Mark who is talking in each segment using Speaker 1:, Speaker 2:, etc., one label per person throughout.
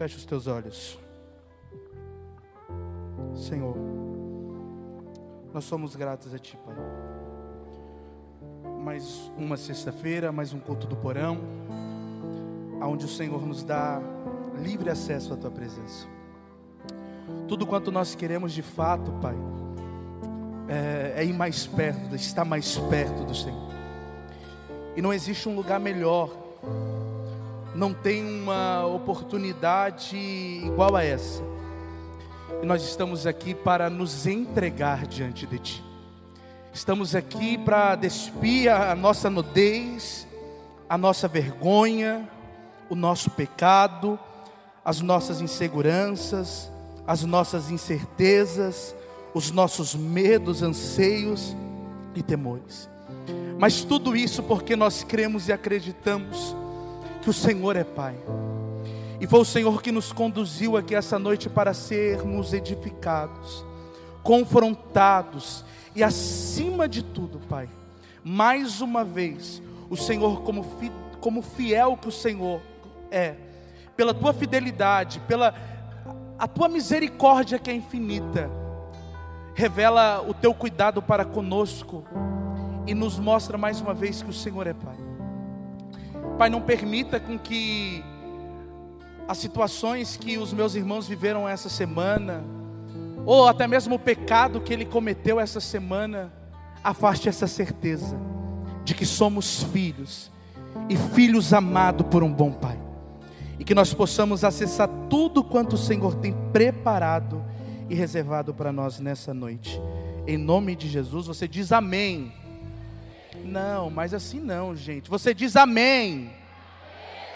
Speaker 1: Feche os teus olhos. Senhor, nós somos gratos a Ti, Pai. Mais uma sexta-feira, mais um culto do porão, onde o Senhor nos dá livre acesso à Tua presença. Tudo quanto nós queremos de fato, Pai, é, é ir mais perto, estar mais perto do Senhor. E não existe um lugar melhor não tem uma oportunidade igual a essa. E nós estamos aqui para nos entregar diante de Ti. Estamos aqui para despir a nossa nudez, a nossa vergonha, o nosso pecado, as nossas inseguranças, as nossas incertezas, os nossos medos, anseios e temores. Mas tudo isso porque nós cremos e acreditamos que o Senhor é Pai. E foi o Senhor que nos conduziu aqui essa noite para sermos edificados, confrontados e acima de tudo, Pai, mais uma vez, o Senhor como, fi, como fiel que o Senhor é, pela tua fidelidade, pela a tua misericórdia que é infinita, revela o teu cuidado para conosco e nos mostra mais uma vez que o Senhor é Pai. Pai, não permita com que as situações que os meus irmãos viveram essa semana, ou até mesmo o pecado que ele cometeu essa semana, afaste essa certeza de que somos filhos e filhos amados por um bom Pai. E que nós possamos acessar tudo quanto o Senhor tem preparado e reservado para nós nessa noite. Em nome de Jesus, você diz amém. Não, mas assim não, gente. Você diz amém.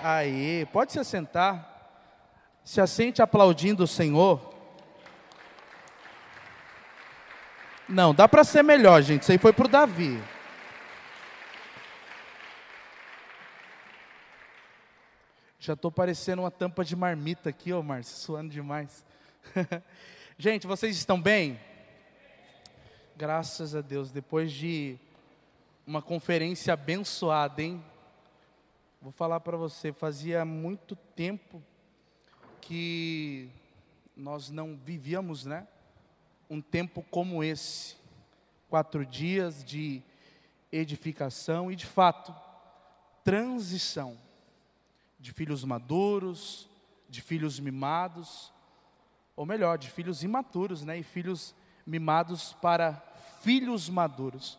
Speaker 1: Aí, pode se assentar. Se assente aplaudindo o Senhor. Não, dá para ser melhor, gente. Isso aí foi para o Davi. Já estou parecendo uma tampa de marmita aqui, ô Márcio, suando demais. gente, vocês estão bem? Graças a Deus, depois de uma conferência abençoada, hein? Vou falar para você, fazia muito tempo que nós não vivíamos, né? Um tempo como esse. Quatro dias de edificação e, de fato, transição de filhos maduros, de filhos mimados, ou melhor, de filhos imaturos, né? E filhos mimados para filhos maduros.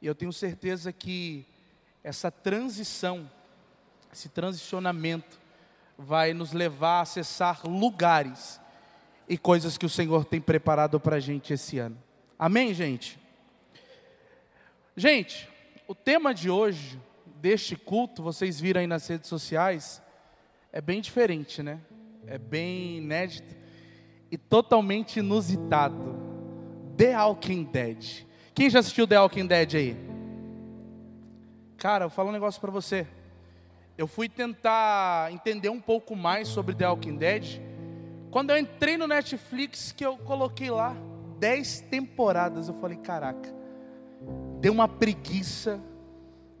Speaker 1: E eu tenho certeza que essa transição, esse transicionamento, vai nos levar a acessar lugares e coisas que o Senhor tem preparado para a gente esse ano. Amém, gente? Gente, o tema de hoje, deste culto, vocês viram aí nas redes sociais, é bem diferente, né? É bem inédito e totalmente inusitado. The Walking Dead. Quem já assistiu The Walking Dead aí? Cara, eu falo um negócio para você. Eu fui tentar entender um pouco mais sobre The Walking Dead. Quando eu entrei no Netflix, que eu coloquei lá 10 temporadas, eu falei, caraca, deu uma preguiça,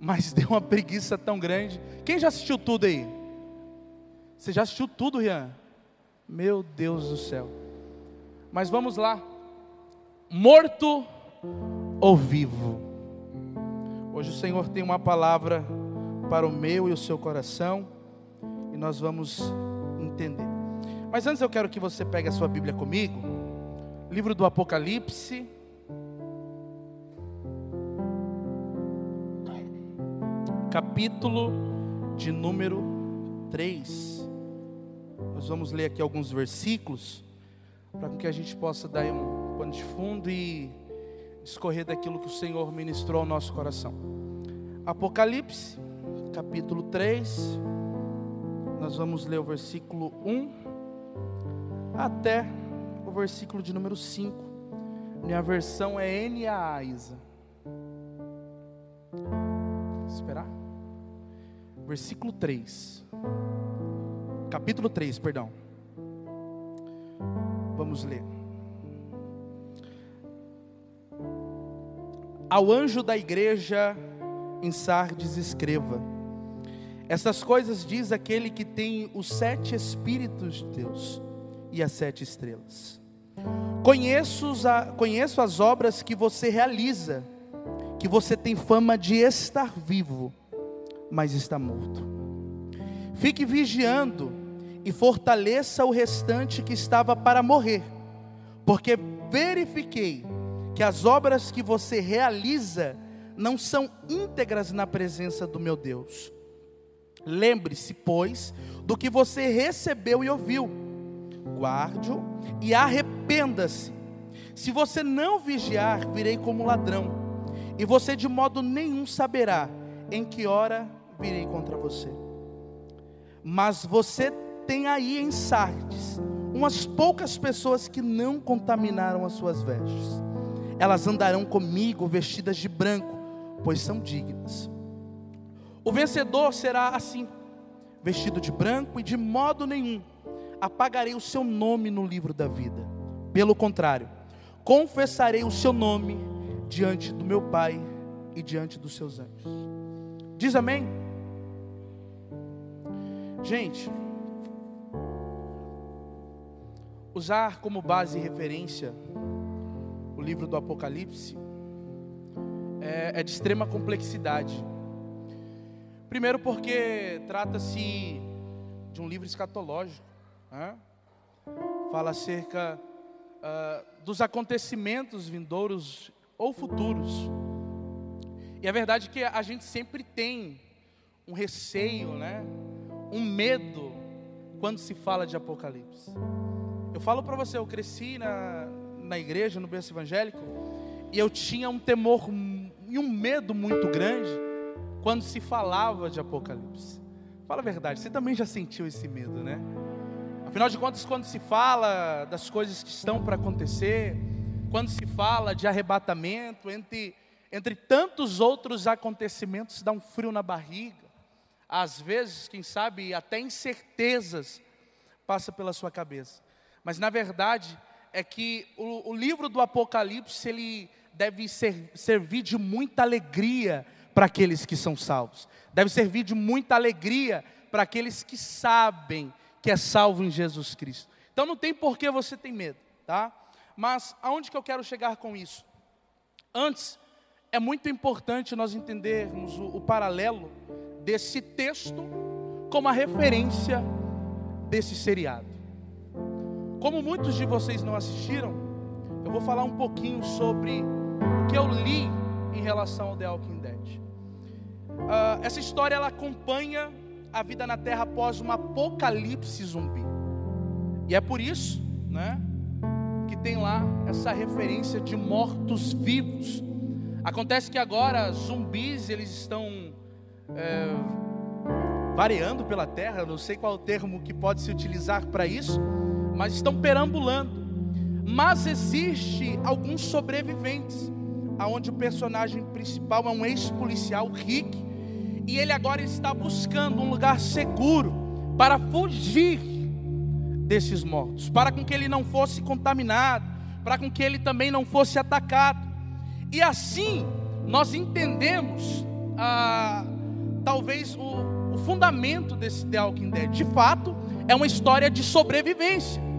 Speaker 1: mas deu uma preguiça tão grande. Quem já assistiu tudo aí? Você já assistiu tudo, Rian? Meu Deus do céu. Mas vamos lá. Morto ou vivo. Hoje o Senhor tem uma palavra para o meu e o seu coração e nós vamos entender. Mas antes eu quero que você pegue a sua Bíblia comigo, livro do Apocalipse, capítulo de número 3. Nós vamos ler aqui alguns versículos para que a gente possa dar um pano de fundo e discorrer daquilo que o Senhor ministrou ao nosso coração. Apocalipse, capítulo 3, nós vamos ler o versículo 1 até o versículo de número 5. Minha versão é NAA, Isa. Esperar? Versículo 3. Capítulo 3, perdão. Vamos ler. Ao anjo da igreja em Sardes escreva: Essas coisas diz aquele que tem os sete Espíritos de Deus e as sete estrelas. Conheço, conheço as obras que você realiza, que você tem fama de estar vivo, mas está morto. Fique vigiando e fortaleça o restante que estava para morrer, porque verifiquei que as obras que você realiza não são íntegras na presença do meu Deus. Lembre-se, pois, do que você recebeu e ouviu, guarde-o e arrependa-se. Se você não vigiar, virei como ladrão, e você de modo nenhum saberá em que hora virei contra você. Mas você tem aí em Sardes umas poucas pessoas que não contaminaram as suas vestes. Elas andarão comigo vestidas de branco, pois são dignas. O vencedor será assim, vestido de branco, e de modo nenhum apagarei o seu nome no livro da vida. Pelo contrário, confessarei o seu nome diante do meu Pai e diante dos seus anjos. Diz amém? Gente, usar como base e referência o livro do Apocalipse é, é de extrema complexidade. Primeiro, porque trata-se de um livro escatológico, né? fala acerca uh, dos acontecimentos vindouros ou futuros. E a verdade é que a gente sempre tem um receio, né? um medo quando se fala de Apocalipse. Eu falo para você, eu cresci na, na igreja, no berço evangélico, e eu tinha um temor e um medo muito grande quando se falava de Apocalipse. Fala a verdade, você também já sentiu esse medo, né? Afinal de contas, quando se fala das coisas que estão para acontecer, quando se fala de arrebatamento, entre, entre tantos outros acontecimentos, dá um frio na barriga às vezes, quem sabe, até incertezas passa pela sua cabeça. Mas na verdade é que o, o livro do Apocalipse ele deve ser, servir de muita alegria para aqueles que são salvos. Deve servir de muita alegria para aqueles que sabem que é salvo em Jesus Cristo. Então não tem por que você ter medo, tá? Mas aonde que eu quero chegar com isso? Antes, é muito importante nós entendermos o, o paralelo desse texto como a referência desse seriado. Como muitos de vocês não assistiram, eu vou falar um pouquinho sobre o que eu li em relação ao The Walking Dead. Uh, essa história ela acompanha a vida na Terra após um apocalipse zumbi. E é por isso, né, que tem lá essa referência de mortos vivos. Acontece que agora zumbis eles estão é, variando pela terra, não sei qual o termo que pode se utilizar para isso, mas estão perambulando. Mas existe alguns sobreviventes, aonde o personagem principal é um ex-policial Rick, e ele agora está buscando um lugar seguro para fugir desses mortos, para com que ele não fosse contaminado, para com que ele também não fosse atacado. E assim nós entendemos a talvez o, o fundamento desse The Walking Dead. De fato, é uma história de sobrevivência.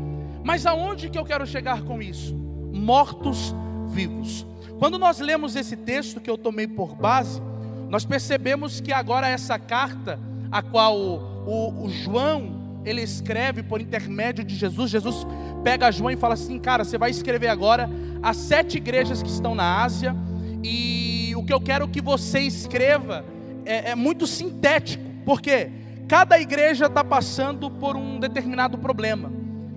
Speaker 1: Mas aonde que eu quero chegar com isso? Mortos vivos. Quando nós lemos esse texto que eu tomei por base, nós percebemos que agora essa carta, a qual o, o, João ele escreve por intermédio de Jesus, Jesus pega João e fala assim, cara, você vai escrever agora as sete igrejas que estão na Ásia e o que eu quero que você escreva é, é muito sintético, porque cada igreja está passando por um determinado problema,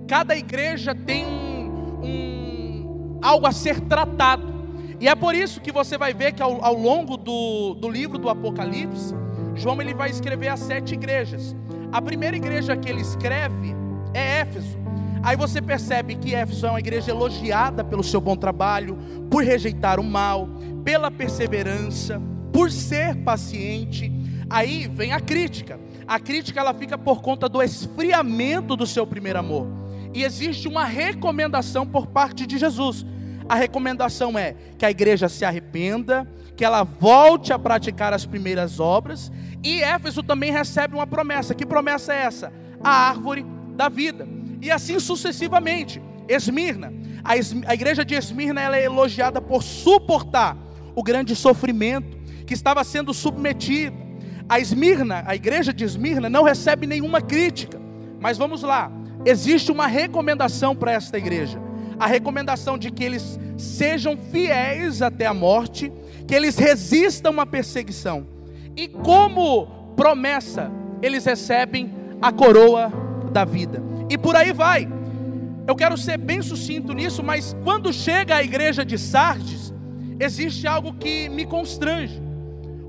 Speaker 1: cada igreja tem um, um, algo a ser tratado, e é por isso que você vai ver que ao, ao longo do, do livro do Apocalipse, João ele vai escrever as sete igrejas. A primeira igreja que ele escreve é Éfeso. Aí você percebe que Éfeso é uma igreja elogiada pelo seu bom trabalho, por rejeitar o mal, pela perseverança, por ser paciente. Aí vem a crítica. A crítica ela fica por conta do esfriamento do seu primeiro amor. E existe uma recomendação por parte de Jesus. a recomendação é que a igreja se arrependa, que ela volte a praticar as primeiras obras, e Éfeso também recebe uma promessa. Que promessa é essa? A árvore da vida. E assim sucessivamente. Esmirna, a, es, a igreja de Esmirna ela é elogiada por suportar o grande sofrimento que estava sendo submetido. A Esmirna, a igreja de Esmirna não recebe nenhuma crítica. Mas vamos lá, existe uma recomendação para esta igreja. A recomendação de que eles sejam fiéis até a morte, que eles resistam à perseguição. E como promessa, eles recebem a coroa da vida. E por aí vai. Eu quero ser bem sucinto nisso, mas quando chega a igreja de Sardes, existe algo que me constrange.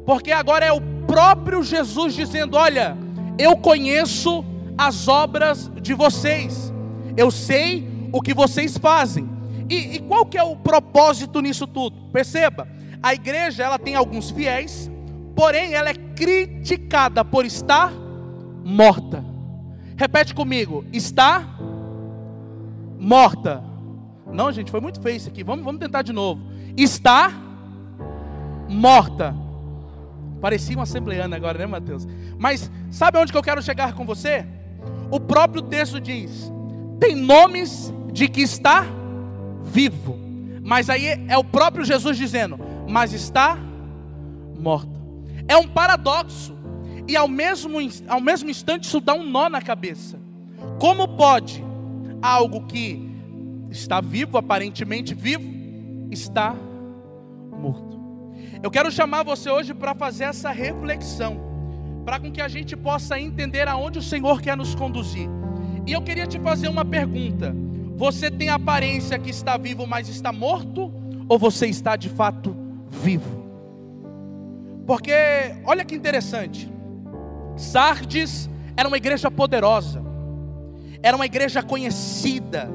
Speaker 1: Porque agora é o próprio Jesus dizendo: Olha, eu conheço as obras de vocês, eu sei o que vocês fazem. E, e qual que é o propósito nisso tudo? Perceba, a igreja ela tem alguns fiéis, porém ela é criticada por estar morta. Repete comigo: está morta. Não, gente, foi muito feio isso aqui. Vamos, vamos tentar de novo. Está morta. Parecia uma assembleana agora, né, Mateus? Mas sabe onde que eu quero chegar com você? O próprio texto diz: tem nomes de que está vivo. Mas aí é o próprio Jesus dizendo: mas está morta. É um paradoxo. E ao mesmo, ao mesmo instante isso dá um nó na cabeça. Como pode algo que está vivo, aparentemente vivo, está morto? Eu quero chamar você hoje para fazer essa reflexão, para com que a gente possa entender aonde o Senhor quer nos conduzir. E eu queria te fazer uma pergunta: você tem a aparência que está vivo, mas está morto? Ou você está de fato vivo? Porque, olha que interessante, Sardes era uma igreja poderosa, era uma igreja conhecida,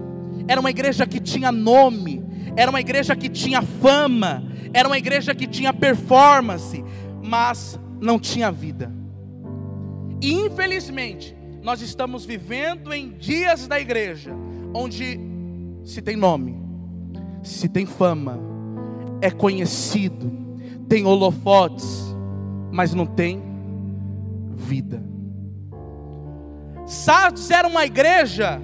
Speaker 1: era uma igreja que tinha nome, era uma igreja que tinha fama, era uma igreja que tinha performance, mas não tinha vida. Infelizmente, nós estamos vivendo em dias da igreja onde se tem nome, se tem fama, é conhecido, tem holofotes, mas não tem vida. Sardes era uma igreja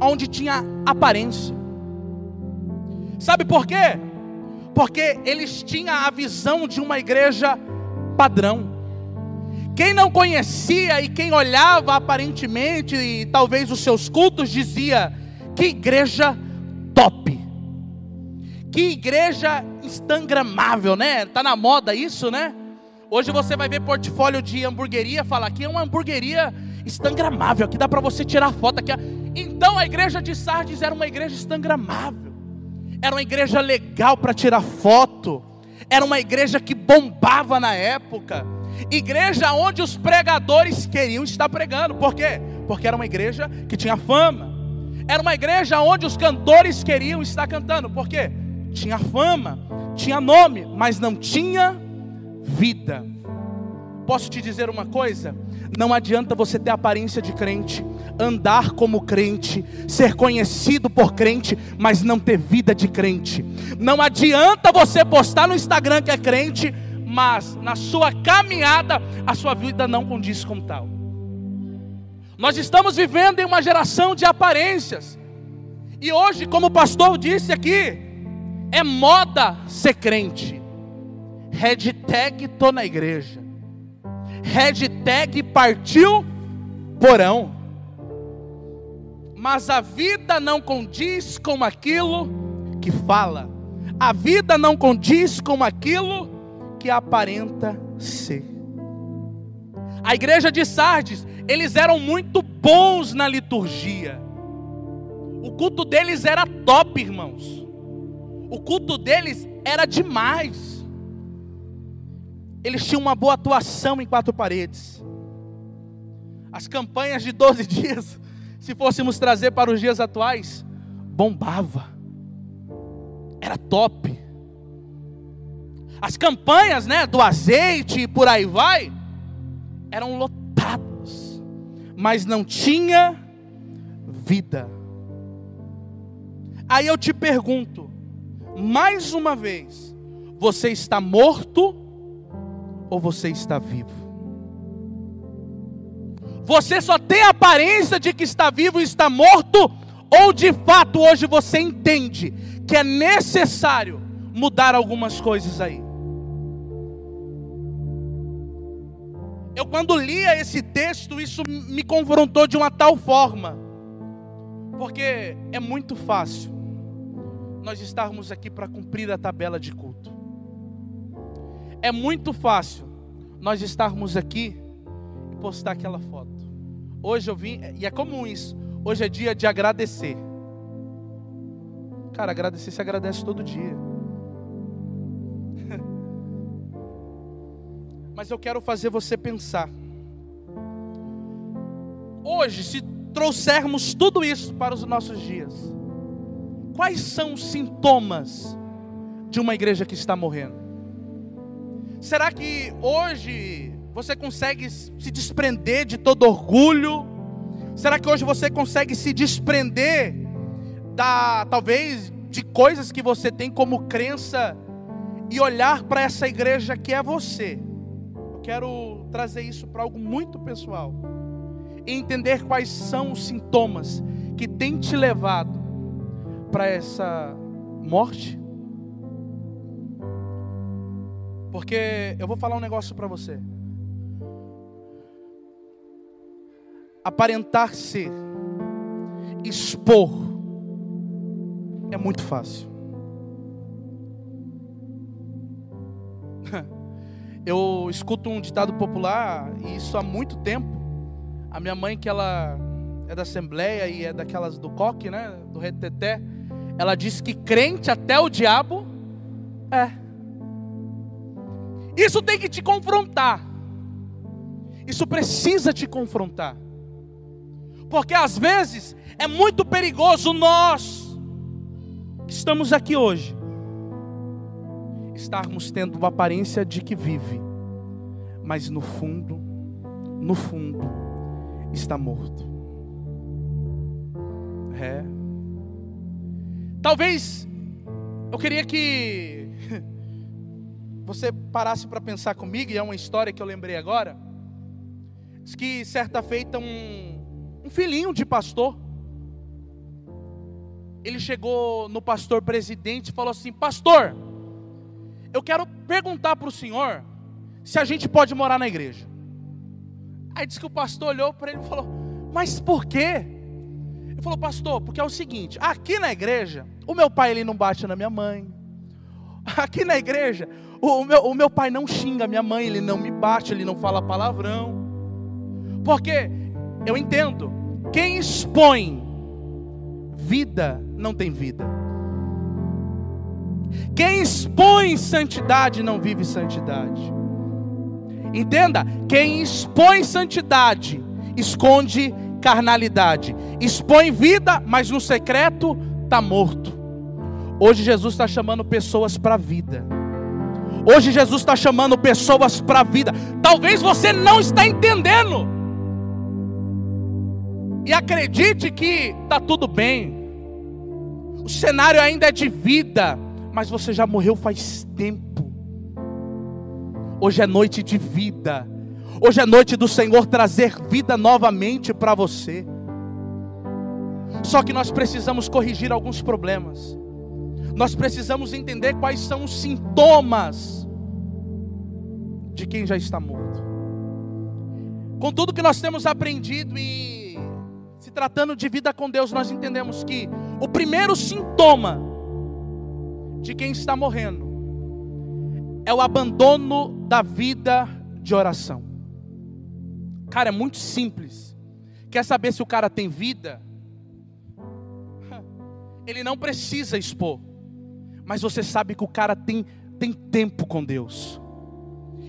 Speaker 1: onde tinha aparência. Sabe por quê? Porque eles tinham a visão de uma igreja padrão. Quem não conhecia e quem olhava aparentemente e talvez os seus cultos dizia: que igreja top. Que igreja instagramável, né? Tá na moda isso, né? Hoje você vai ver portfólio de hamburgueria, fala aqui é uma hamburgueria instagramável, aqui dá para você tirar foto aqui. Então a igreja de Sardes era uma igreja instagramável. Era uma igreja legal para tirar foto. Era uma igreja que bombava na época. Igreja onde os pregadores queriam estar pregando. Por quê? Porque era uma igreja que tinha fama. Era uma igreja onde os cantores queriam estar cantando. Por quê? Tinha fama, tinha nome, mas não tinha vida. Posso te dizer uma coisa? Não adianta você ter aparência de crente, andar como crente, ser conhecido por crente, mas não ter vida de crente. Não adianta você postar no Instagram que é crente, mas na sua caminhada a sua vida não condiz com tal. Nós estamos vivendo em uma geração de aparências. E hoje, como o pastor disse aqui, é moda ser crente. Hashtag tô na igreja. Hashtag partiu porão. Mas a vida não condiz com aquilo que fala. A vida não condiz com aquilo que aparenta ser. A igreja de Sardes, eles eram muito bons na liturgia. O culto deles era top, irmãos. O culto deles era demais. Eles tinham uma boa atuação em quatro paredes. As campanhas de 12 dias, se fôssemos trazer para os dias atuais, bombava. Era top. As campanhas, né, do azeite e por aí vai, eram lotadas, mas não tinha vida. Aí eu te pergunto, mais uma vez, você está morto ou você está vivo? Você só tem a aparência de que está vivo e está morto, ou de fato hoje você entende que é necessário mudar algumas coisas aí? Eu, quando lia esse texto, isso me confrontou de uma tal forma, porque é muito fácil nós estarmos aqui para cumprir a tabela de culto, é muito fácil nós estarmos aqui e postar aquela foto. Hoje eu vim, e é comum isso, hoje é dia de agradecer. Cara, agradecer se agradece todo dia. Mas eu quero fazer você pensar. Hoje, se trouxermos tudo isso para os nossos dias, quais são os sintomas de uma igreja que está morrendo? Será que hoje você consegue se desprender de todo orgulho? Será que hoje você consegue se desprender da talvez de coisas que você tem como crença e olhar para essa igreja que é você quero trazer isso para algo muito pessoal. E entender quais são os sintomas que têm te levado para essa morte. Porque eu vou falar um negócio para você. Aparentar ser, expor, é muito fácil. Eu escuto um ditado popular, e isso há muito tempo. A minha mãe, que ela é da Assembleia e é daquelas do coque, né? Do reteté. Ela diz que crente até o diabo é. Isso tem que te confrontar. Isso precisa te confrontar. Porque às vezes é muito perigoso nós que estamos aqui hoje estarmos tendo uma aparência de que vive, mas no fundo, no fundo, está morto. É. Talvez eu queria que você parasse para pensar comigo, e é uma história que eu lembrei agora. Diz que certa feita um, um filhinho de pastor, ele chegou no pastor presidente e falou assim: Pastor, eu quero perguntar para o senhor se a gente pode morar na igreja. Aí disse que o pastor olhou para ele e falou: Mas por quê? Ele falou: Pastor, porque é o seguinte: aqui na igreja, o meu pai ele não bate na minha mãe. Aqui na igreja, o meu, o meu pai não xinga a minha mãe, ele não me bate, ele não fala palavrão. Porque eu entendo, quem expõe vida não tem vida. Quem expõe santidade não vive santidade. Entenda, quem expõe santidade esconde carnalidade. Expõe vida, mas no secreto está morto. Hoje Jesus está chamando pessoas para a vida. Hoje Jesus está chamando pessoas para a vida. Talvez você não está entendendo. E acredite que está tudo bem. O cenário ainda é de vida mas você já morreu faz tempo. Hoje é noite de vida. Hoje é noite do Senhor trazer vida novamente para você. Só que nós precisamos corrigir alguns problemas. Nós precisamos entender quais são os sintomas de quem já está morto. Com tudo que nós temos aprendido e se tratando de vida com Deus, nós entendemos que o primeiro sintoma de quem está morrendo é o abandono da vida de oração. Cara, é muito simples. Quer saber se o cara tem vida? Ele não precisa expor. Mas você sabe que o cara tem, tem tempo com Deus.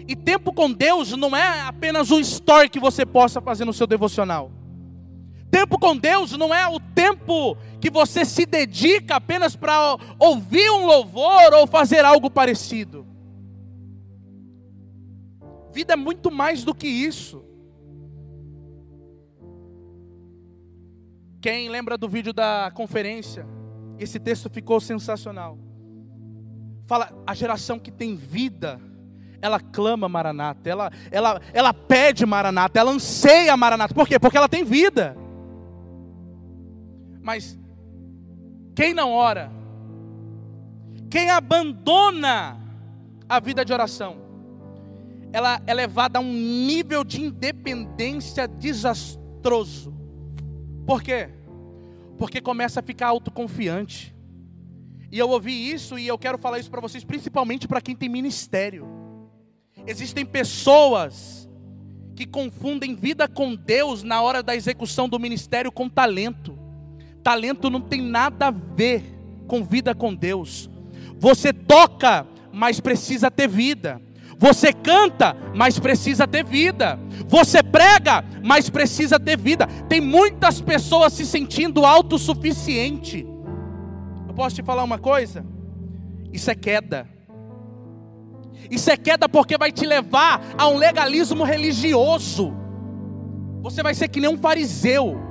Speaker 1: E tempo com Deus não é apenas um story que você possa fazer no seu devocional. Tempo com Deus não é o tempo que você se dedica apenas para ouvir um louvor ou fazer algo parecido. Vida é muito mais do que isso. Quem lembra do vídeo da conferência Esse texto ficou sensacional. Fala, a geração que tem vida, ela clama Maranata, ela, ela, ela pede Maranata, ela anseia Maranata. Por quê? Porque ela tem vida. Mas quem não ora, quem abandona a vida de oração, ela é levada a um nível de independência desastroso. Por quê? Porque começa a ficar autoconfiante. E eu ouvi isso e eu quero falar isso para vocês, principalmente para quem tem ministério. Existem pessoas que confundem vida com Deus na hora da execução do ministério com talento. Talento não tem nada a ver com vida com Deus. Você toca, mas precisa ter vida. Você canta, mas precisa ter vida. Você prega, mas precisa ter vida. Tem muitas pessoas se sentindo autossuficiente. Eu posso te falar uma coisa? Isso é queda. Isso é queda porque vai te levar a um legalismo religioso. Você vai ser que nem um fariseu.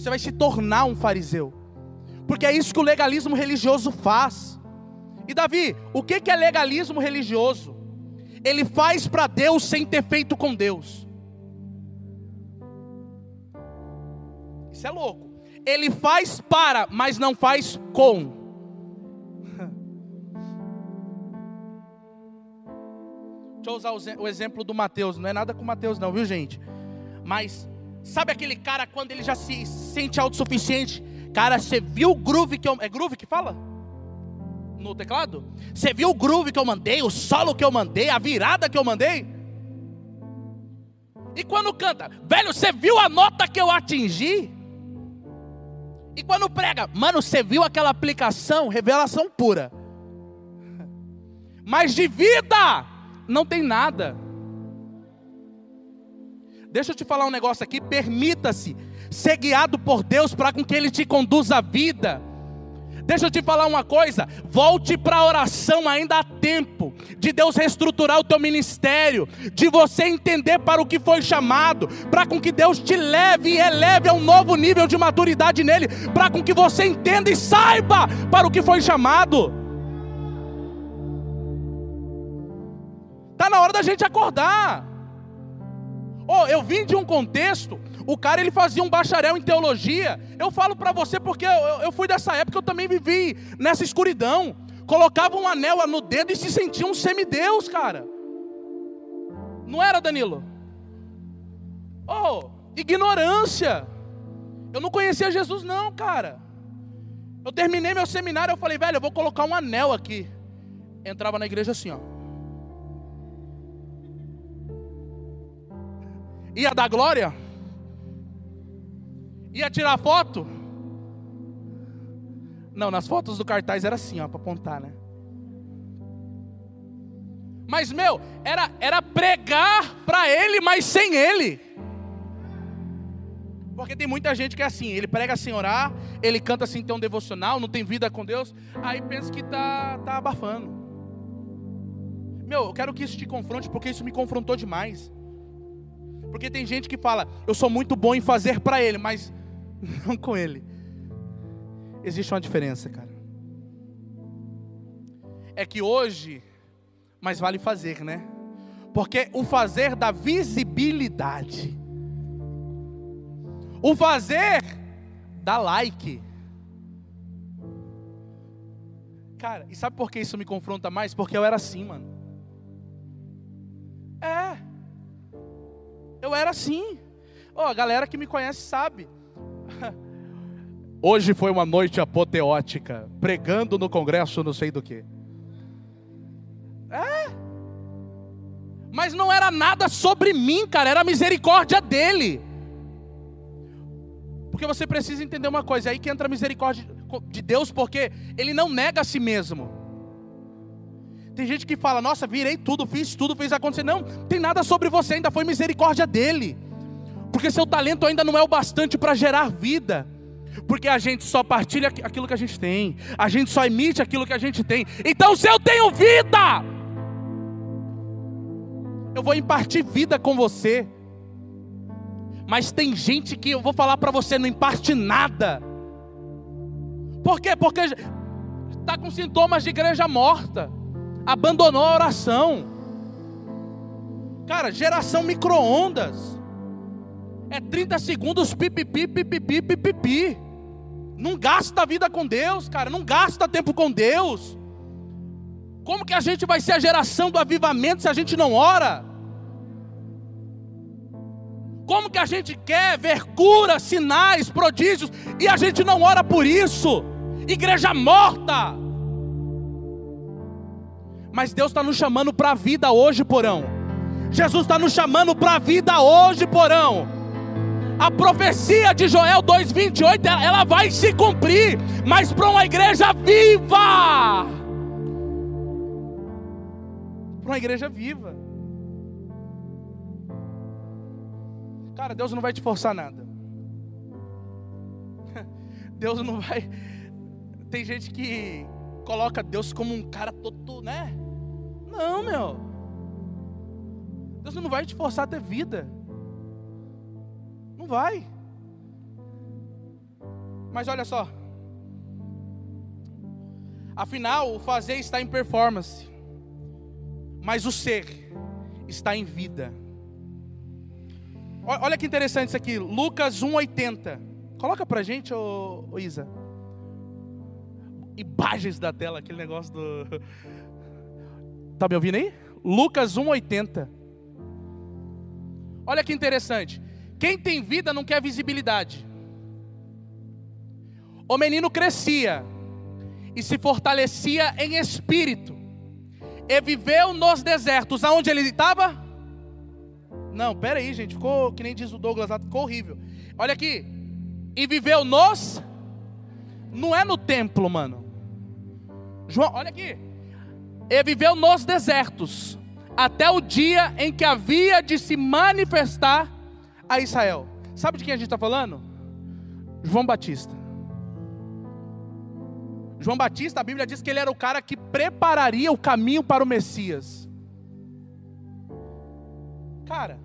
Speaker 1: Você vai se tornar um fariseu. Porque é isso que o legalismo religioso faz. E Davi, o que é legalismo religioso? Ele faz para Deus sem ter feito com Deus. Isso é louco. Ele faz para, mas não faz com. Deixa eu usar o exemplo do Mateus. Não é nada com Mateus, não, viu, gente? Mas, sabe aquele cara quando ele já se sente autossuficiente? Cara, você viu o groove que eu. É groove que fala? no teclado? Você viu o groove que eu mandei, o solo que eu mandei, a virada que eu mandei? E quando canta, velho, você viu a nota que eu atingi? E quando prega, mano, você viu aquela aplicação, revelação pura. Mas de vida não tem nada. Deixa eu te falar um negócio aqui, permita-se ser guiado por Deus para com que ele te conduza a vida. Deixa eu te falar uma coisa, volte para a oração, ainda há tempo de Deus reestruturar o teu ministério, de você entender para o que foi chamado, para com que Deus te leve e eleve a um novo nível de maturidade nele, para com que você entenda e saiba para o que foi chamado. Está na hora da gente acordar. Oh, eu vim de um contexto o cara ele fazia um bacharel em teologia. Eu falo para você porque eu, eu, fui dessa época, eu também vivi nessa escuridão. Colocava um anel no dedo e se sentia um semideus, cara. Não era, Danilo? Oh, ignorância. Eu não conhecia Jesus, não, cara. Eu terminei meu seminário, eu falei, velho, eu vou colocar um anel aqui. Entrava na igreja assim, ó. Ia dar glória? Ia tirar foto? Não, nas fotos do cartaz era assim, ó, para apontar, né? Mas, meu, era, era pregar para ele, mas sem ele. Porque tem muita gente que é assim, ele prega sem orar, ele canta sem ter um devocional, não tem vida com Deus, aí pensa que tá, tá abafando. Meu, eu quero que isso te confronte, porque isso me confrontou demais. Porque tem gente que fala, eu sou muito bom em fazer para ele, mas não com Ele. Existe uma diferença, cara. É que hoje, mas vale fazer, né? Porque o fazer dá visibilidade. O fazer dá like. Cara, e sabe por que isso me confronta mais? Porque eu era assim, mano. É. Eu era assim. Oh, a galera que me conhece sabe. Hoje foi uma noite apoteótica, pregando no congresso não sei do que. É. Mas não era nada sobre mim, cara, era a misericórdia dele. Porque você precisa entender uma coisa, é aí que entra a misericórdia de Deus, porque ele não nega a si mesmo. Tem gente que fala, nossa, virei tudo, fiz tudo, fez acontecer. Não, tem nada sobre você, ainda foi misericórdia dele. Porque seu talento ainda não é o bastante para gerar vida. Porque a gente só partilha aquilo que a gente tem, a gente só emite aquilo que a gente tem. Então, se eu tenho vida, eu vou impartir vida com você. Mas tem gente que eu vou falar para você, não imparte nada. Por quê? Porque está com sintomas de igreja morta, abandonou a oração. Cara, geração micro-ondas. É 30 segundos pipipi, pipipi, pipipi. Não gasta a vida com Deus, cara. Não gasta tempo com Deus. Como que a gente vai ser a geração do avivamento se a gente não ora? Como que a gente quer ver cura, sinais, prodígios e a gente não ora por isso? Igreja morta. Mas Deus está nos chamando para a vida hoje, porão. Jesus está nos chamando para a vida hoje, porão. A profecia de Joel 2,28 ela vai se cumprir, mas para uma igreja viva. Para uma igreja viva. Cara, Deus não vai te forçar nada. Deus não vai. Tem gente que coloca Deus como um cara todo, né? Não, meu. Deus não vai te forçar a ter vida. Não vai. Mas olha só. Afinal, o fazer está em performance, mas o ser está em vida. Olha que interessante isso aqui, Lucas 1,80. Coloca pra gente, ô, ô Isa. Imagens da tela, aquele negócio do. Tá me ouvindo aí? Lucas 1,80. Olha que interessante. Quem tem vida não quer visibilidade. O menino crescia e se fortalecia em espírito, e viveu nos desertos, aonde ele estava? Não, pera aí, gente. Ficou, que nem diz o Douglas lá, ficou horrível. Olha aqui. E viveu nos. Não é no templo, mano. João, olha aqui. E viveu nos desertos. Até o dia em que havia de se manifestar a Israel. Sabe de quem a gente está falando? João Batista. João Batista, a Bíblia diz que ele era o cara que prepararia o caminho para o Messias. Cara,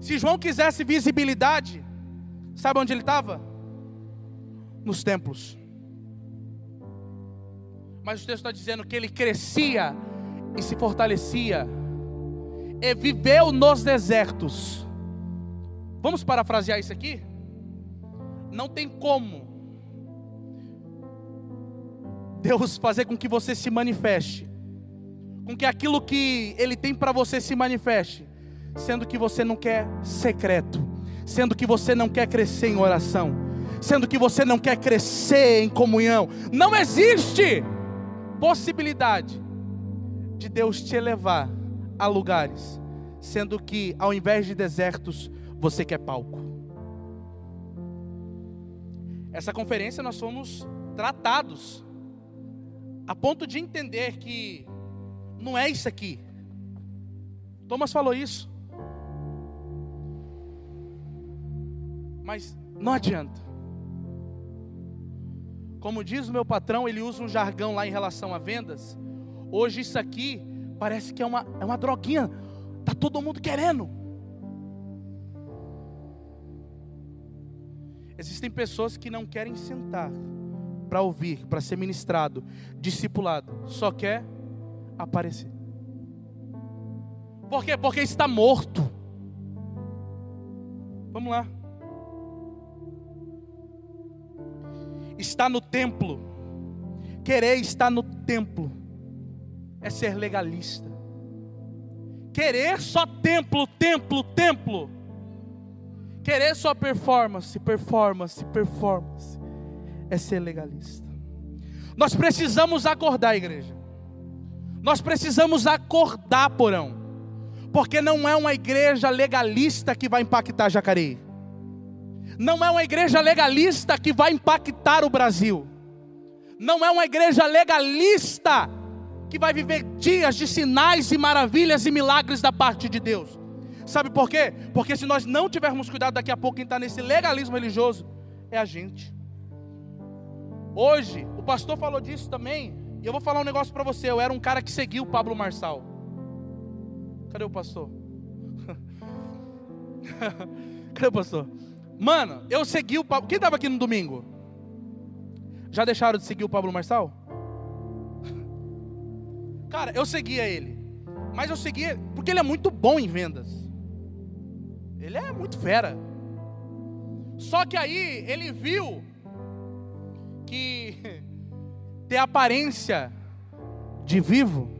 Speaker 1: se João quisesse visibilidade, sabe onde ele estava? Nos templos. Mas o texto está dizendo que ele crescia e se fortalecia, e viveu nos desertos. Vamos parafrasear isso aqui? Não tem como Deus fazer com que você se manifeste com que aquilo que Ele tem para você se manifeste, sendo que você não quer secreto, sendo que você não quer crescer em oração, sendo que você não quer crescer em comunhão. Não existe possibilidade de Deus te elevar a lugares, sendo que ao invés de desertos, você quer palco. Essa conferência nós fomos tratados a ponto de entender que não é isso aqui. Thomas falou isso. Mas não adianta. Como diz o meu patrão, ele usa um jargão lá em relação a vendas. Hoje isso aqui parece que é uma, é uma droguinha. Tá todo mundo querendo. Existem pessoas que não querem sentar para ouvir, para ser ministrado, discipulado, só quer aparecer. Por quê? Porque está morto. Vamos lá. Está no templo. Querer estar no templo é ser legalista. Querer só templo, templo, templo. Querer só performance, performance, performance é ser legalista. Nós precisamos acordar, igreja. Nós precisamos acordar, porão, porque não é uma igreja legalista que vai impactar Jacareí, não é uma igreja legalista que vai impactar o Brasil, não é uma igreja legalista que vai viver dias de sinais e maravilhas e milagres da parte de Deus. Sabe por quê? Porque se nós não tivermos cuidado, daqui a pouco quem está nesse legalismo religioso é a gente. Hoje, o pastor falou disso também. E eu vou falar um negócio para você. Eu era um cara que seguia o Pablo Marçal. Cadê o pastor? Cadê o pastor? Mano, eu segui o Pablo. Quem estava aqui no domingo? Já deixaram de seguir o Pablo Marçal? Cara, eu seguia ele. Mas eu seguia porque ele é muito bom em vendas. Ele é muito fera. Só que aí ele viu que ter aparência de vivo,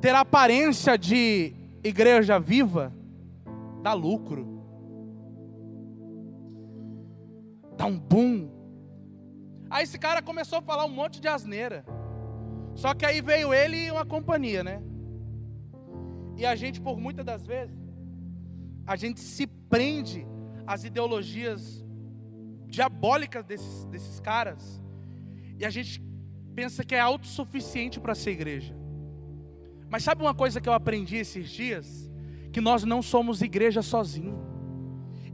Speaker 1: ter aparência de igreja viva, dá lucro, dá um boom. Aí esse cara começou a falar um monte de asneira. Só que aí veio ele e uma companhia, né? E a gente, por muitas das vezes, a gente se prende às ideologias diabólicas desses, desses caras. E a gente pensa que é autossuficiente para ser igreja. Mas sabe uma coisa que eu aprendi esses dias? Que nós não somos igreja sozinho.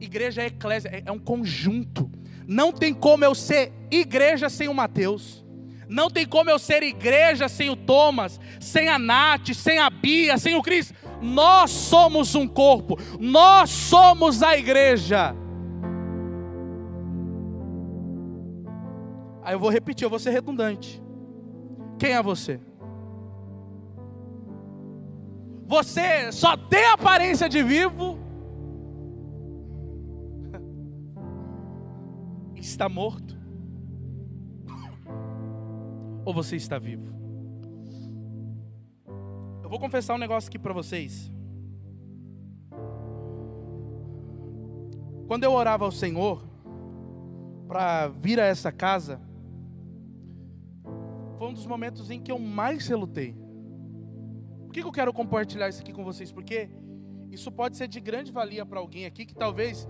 Speaker 1: Igreja é eclésia, é, é um conjunto. Não tem como eu ser igreja sem o Mateus. Não tem como eu ser igreja sem o Thomas, sem a Nath, sem a Bia, sem o Cris. Nós somos um corpo, nós somos a igreja. Aí eu vou repetir, eu vou ser redundante. Quem é você? Você só tem aparência de vivo, está morto, ou você está vivo? Eu vou confessar um negócio aqui para vocês. Quando eu orava ao Senhor para vir a essa casa, foi um dos momentos em que eu mais relutei. Que eu quero compartilhar isso aqui com vocês? Porque isso pode ser de grande valia para alguém aqui que talvez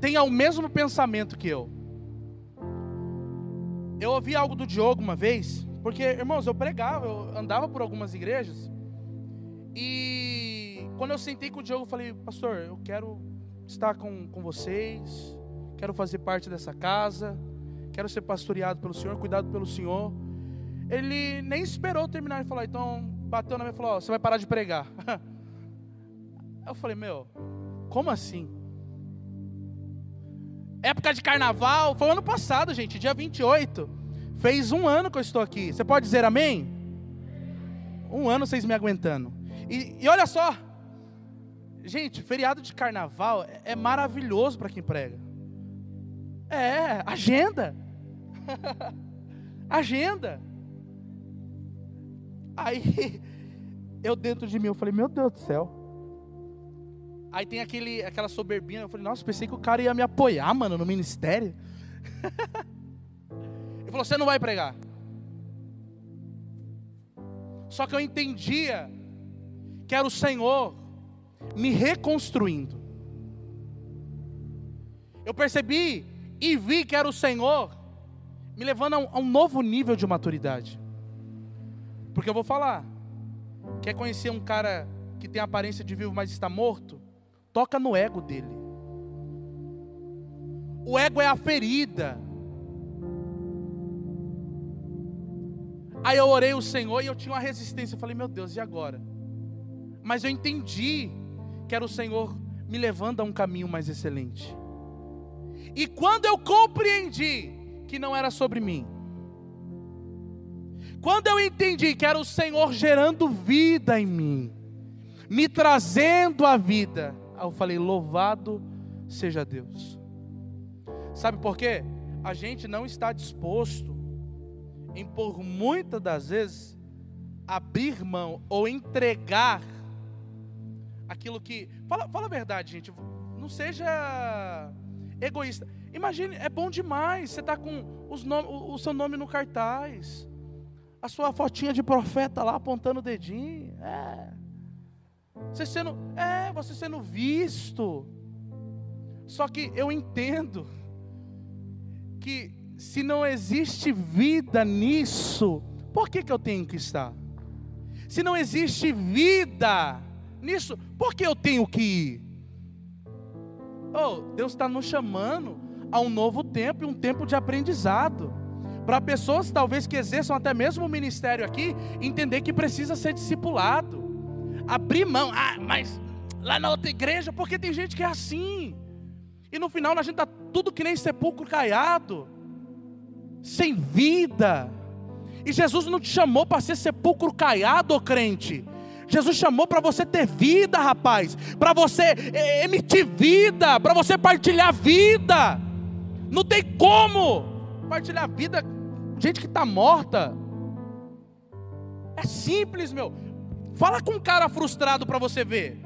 Speaker 1: tenha o mesmo pensamento que eu. Eu ouvi algo do Diogo uma vez, porque, irmãos, eu pregava, eu andava por algumas igrejas, e quando eu sentei com o Diogo, eu falei, pastor, eu quero estar com, com vocês, quero fazer parte dessa casa, quero ser pastoreado pelo Senhor, cuidado pelo Senhor. Ele nem esperou terminar de falar, então bateu na minha e falou: oh, Você vai parar de pregar. Eu falei: Meu, como assim? Época de carnaval, foi ano passado, gente, dia 28. Fez um ano que eu estou aqui. Você pode dizer amém? Um ano vocês me aguentando. E, e olha só, gente, feriado de carnaval é, é maravilhoso para quem prega. É, agenda. agenda. Aí, eu dentro de mim, eu falei, meu Deus do céu. Aí tem aquele, aquela soberbinha, eu falei, nossa, pensei que o cara ia me apoiar, mano, no ministério. Ele falou, você não vai pregar. Só que eu entendia que era o Senhor me reconstruindo. Eu percebi e vi que era o Senhor me levando a um, a um novo nível de maturidade. Porque eu vou falar, quer conhecer um cara que tem aparência de vivo, mas está morto? Toca no ego dele. O ego é a ferida. Aí eu orei o Senhor e eu tinha uma resistência. Eu falei, meu Deus, e agora? mas eu entendi que era o Senhor me levando a um caminho mais excelente. E quando eu compreendi que não era sobre mim, quando eu entendi que era o Senhor gerando vida em mim, me trazendo a vida, eu falei: louvado seja Deus. Sabe por quê? A gente não está disposto em, por muitas das vezes, abrir mão ou entregar aquilo que. Fala, fala a verdade, gente. Não seja egoísta. Imagine, é bom demais. Você está com os nome, o, o, seu nome no cartaz. A sua fotinha de profeta lá apontando o dedinho. É. Você sendo. É, você sendo visto. Só que eu entendo que se não existe vida nisso, por que, que eu tenho que estar? Se não existe vida nisso, por que eu tenho que ir? Oh, Deus está nos chamando a um novo tempo e um tempo de aprendizado. Para pessoas talvez que exerçam até mesmo o ministério aqui, entender que precisa ser discipulado. Abrir mão, ah, mas lá na outra igreja, porque tem gente que é assim. E no final a gente está tudo que nem sepulcro caiado, sem vida. E Jesus não te chamou para ser sepulcro caiado, ô crente. Jesus chamou para você ter vida, rapaz, para você é, emitir vida, para você partilhar vida. Não tem como partilhar vida gente que está morta. É simples, meu. Fala com um cara frustrado para você ver.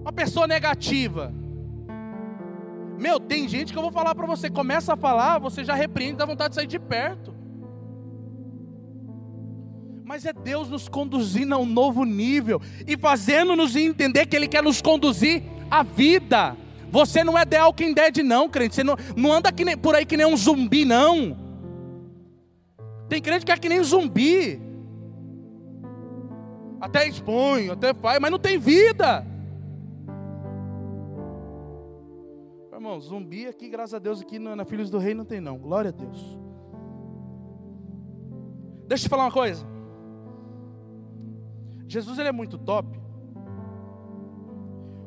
Speaker 1: Uma pessoa negativa. Meu, tem gente que eu vou falar para você, começa a falar, você já repreende, dá vontade de sair de perto. Mas é Deus nos conduzindo a um novo nível e fazendo-nos entender que Ele quer nos conduzir à vida. Você não é The Walking Dead, não, crente. Você não, não anda nem, por aí que nem um zumbi, não. Tem crente que é que nem um zumbi. Até expõe, até faz, mas não tem vida. Irmão, zumbi aqui, graças a Deus, aqui na Filhos do Rei não tem não. Glória a Deus. Deixa eu te falar uma coisa. Jesus ele é muito top.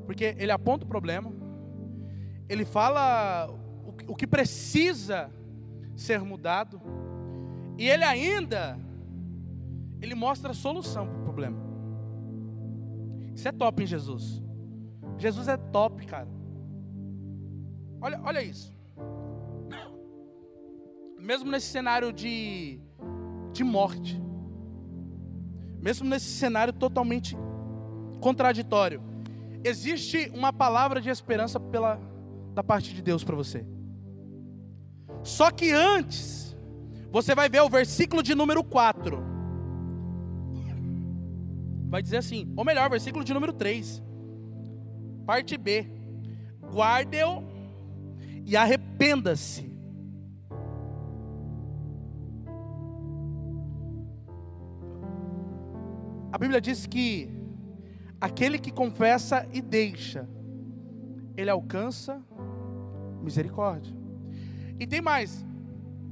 Speaker 1: Porque ele aponta o problema, ele fala o que precisa ser mudado, e ele ainda ele mostra a solução para o problema. Isso é top em Jesus. Jesus é top, cara. Olha, olha isso. Mesmo nesse cenário de, de morte, mesmo nesse cenário totalmente contraditório, existe uma palavra de esperança pela, da parte de Deus para você. Só que antes, você vai ver o versículo de número 4. Vai dizer assim, ou melhor, versículo de número 3. Parte B. Guarde-o e arrependa-se A Bíblia diz que aquele que confessa e deixa, ele alcança misericórdia. E tem mais: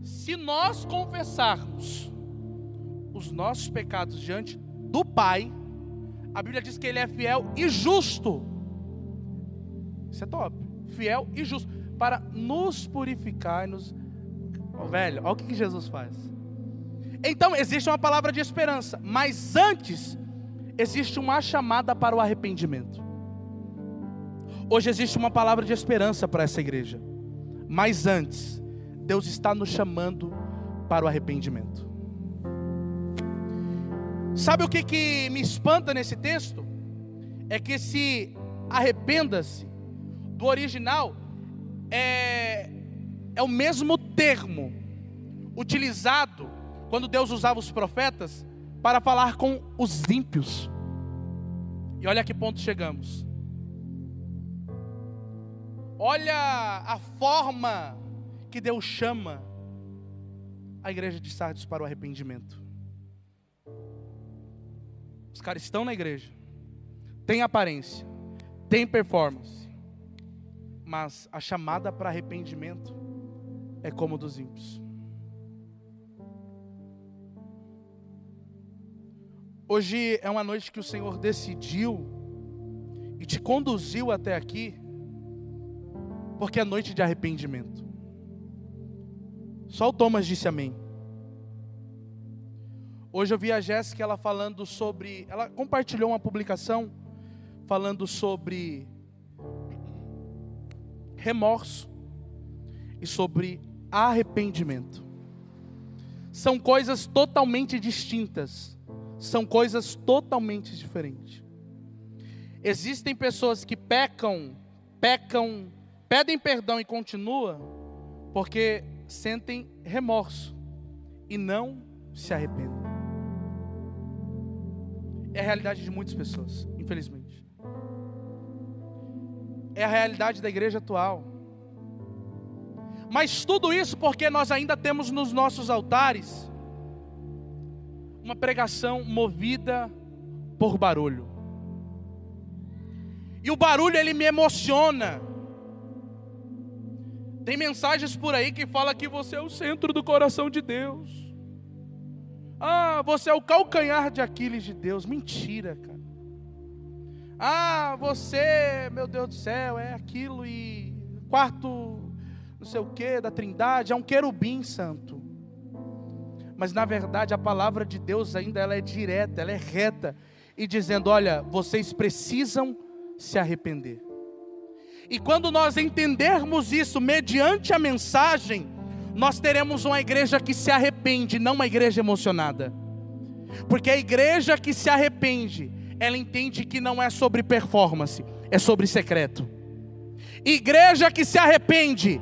Speaker 1: se nós confessarmos os nossos pecados diante do Pai, a Bíblia diz que Ele é fiel e justo. Isso é top. Fiel e justo. Para nos purificar, nos. Oh, velho, olha o que Jesus faz. Então existe uma palavra de esperança, mas antes existe uma chamada para o arrependimento. Hoje existe uma palavra de esperança para essa igreja, mas antes Deus está nos chamando para o arrependimento. Sabe o que, que me espanta nesse texto? É que esse arrependa-se do original é, é o mesmo termo utilizado quando Deus usava os profetas para falar com os ímpios. E olha a que ponto chegamos. Olha a forma que Deus chama a igreja de Sardes para o arrependimento. Os caras estão na igreja, têm aparência, têm performance, mas a chamada para arrependimento é como dos ímpios. Hoje é uma noite que o Senhor decidiu e te conduziu até aqui, porque é noite de arrependimento. Só o Thomas disse amém. Hoje eu vi a Jéssica ela falando sobre, ela compartilhou uma publicação falando sobre remorso e sobre arrependimento. São coisas totalmente distintas são coisas totalmente diferentes. Existem pessoas que pecam, pecam, pedem perdão e continuam porque sentem remorso e não se arrependem. É a realidade de muitas pessoas, infelizmente. É a realidade da igreja atual. Mas tudo isso porque nós ainda temos nos nossos altares uma pregação movida por barulho. E o barulho ele me emociona. Tem mensagens por aí que fala que você é o centro do coração de Deus. Ah, você é o calcanhar de Aquiles de Deus. Mentira, cara. Ah, você, meu Deus do céu, é aquilo e quarto, não sei o que, da Trindade, é um querubim santo. Mas na verdade a palavra de Deus ainda ela é direta, ela é reta e dizendo, olha, vocês precisam se arrepender. E quando nós entendermos isso mediante a mensagem, nós teremos uma igreja que se arrepende, não uma igreja emocionada. Porque a igreja que se arrepende, ela entende que não é sobre performance, é sobre secreto. Igreja que se arrepende,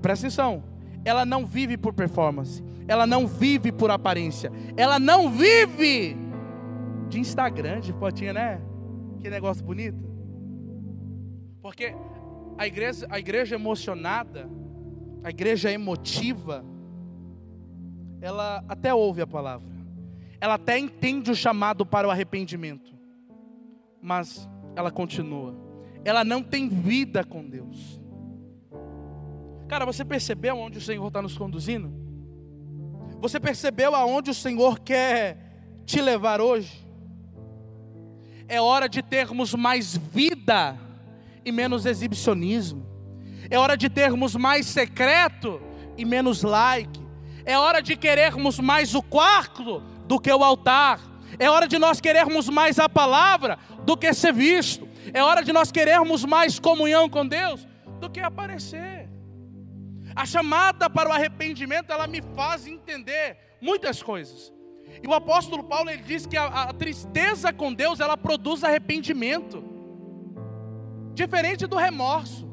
Speaker 1: presta atenção, ela não vive por performance, ela não vive por aparência, ela não vive de Instagram, de fotinha, né? Que negócio bonito. Porque a igreja, a igreja emocionada, a igreja emotiva, ela até ouve a palavra, ela até entende o chamado para o arrependimento, mas ela continua, ela não tem vida com Deus. Cara, você percebeu aonde o Senhor está nos conduzindo? Você percebeu aonde o Senhor quer te levar hoje? É hora de termos mais vida e menos exibicionismo. É hora de termos mais secreto e menos like. É hora de querermos mais o quarto do que o altar. É hora de nós querermos mais a palavra do que ser visto. É hora de nós querermos mais comunhão com Deus do que aparecer. A chamada para o arrependimento, ela me faz entender muitas coisas. E o apóstolo Paulo ele diz que a, a tristeza com Deus, ela produz arrependimento. Diferente do remorso.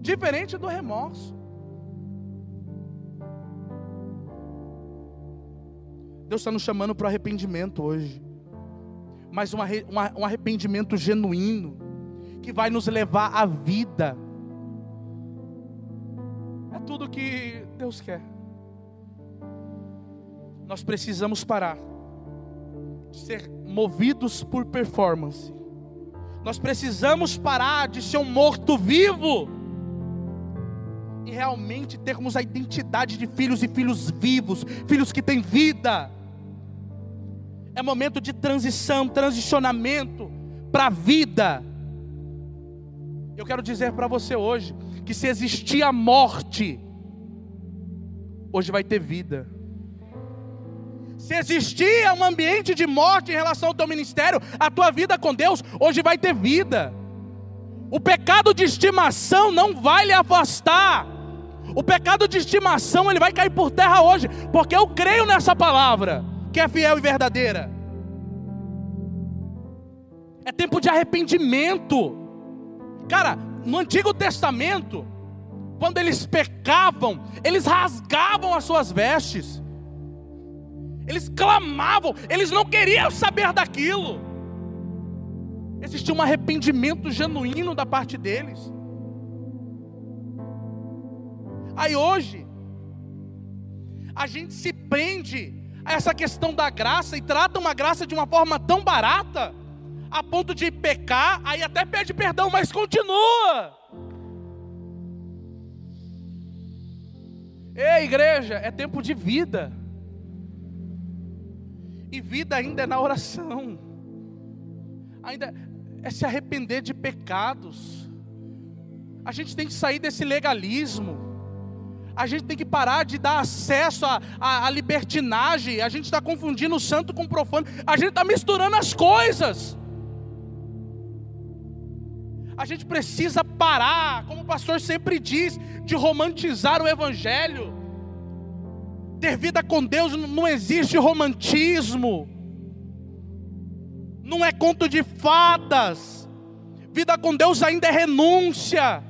Speaker 1: Diferente do remorso. Deus está nos chamando para o arrependimento hoje. Mas um arrependimento genuíno, que vai nos levar à vida. É tudo que Deus quer. Nós precisamos parar de ser movidos por performance. Nós precisamos parar de ser um morto-vivo e realmente termos a identidade de filhos e filhos vivos, filhos que têm vida. É momento de transição, transicionamento para a vida. Eu quero dizer para você hoje que se existir a morte, hoje vai ter vida. Se existia um ambiente de morte em relação ao teu ministério, a tua vida com Deus, hoje vai ter vida. O pecado de estimação não vai lhe afastar. O pecado de estimação ele vai cair por terra hoje, porque eu creio nessa palavra, que é fiel e verdadeira. É tempo de arrependimento. Cara, no Antigo Testamento, quando eles pecavam, eles rasgavam as suas vestes. Eles clamavam, eles não queriam saber daquilo. Existia um arrependimento genuíno da parte deles. Aí hoje, a gente se prende a essa questão da graça e trata uma graça de uma forma tão barata, a ponto de pecar, aí até pede perdão, mas continua. Ei, igreja, é tempo de vida. E vida ainda é na oração. Ainda é se arrepender de pecados. A gente tem que sair desse legalismo. A gente tem que parar de dar acesso à, libertinagem. A gente está confundindo o santo com o profano. A gente está misturando as coisas. A gente precisa parar, como o pastor sempre diz, de romantizar o Evangelho. Ter vida com Deus não existe romantismo, não é conto de fadas. Vida com Deus ainda é renúncia.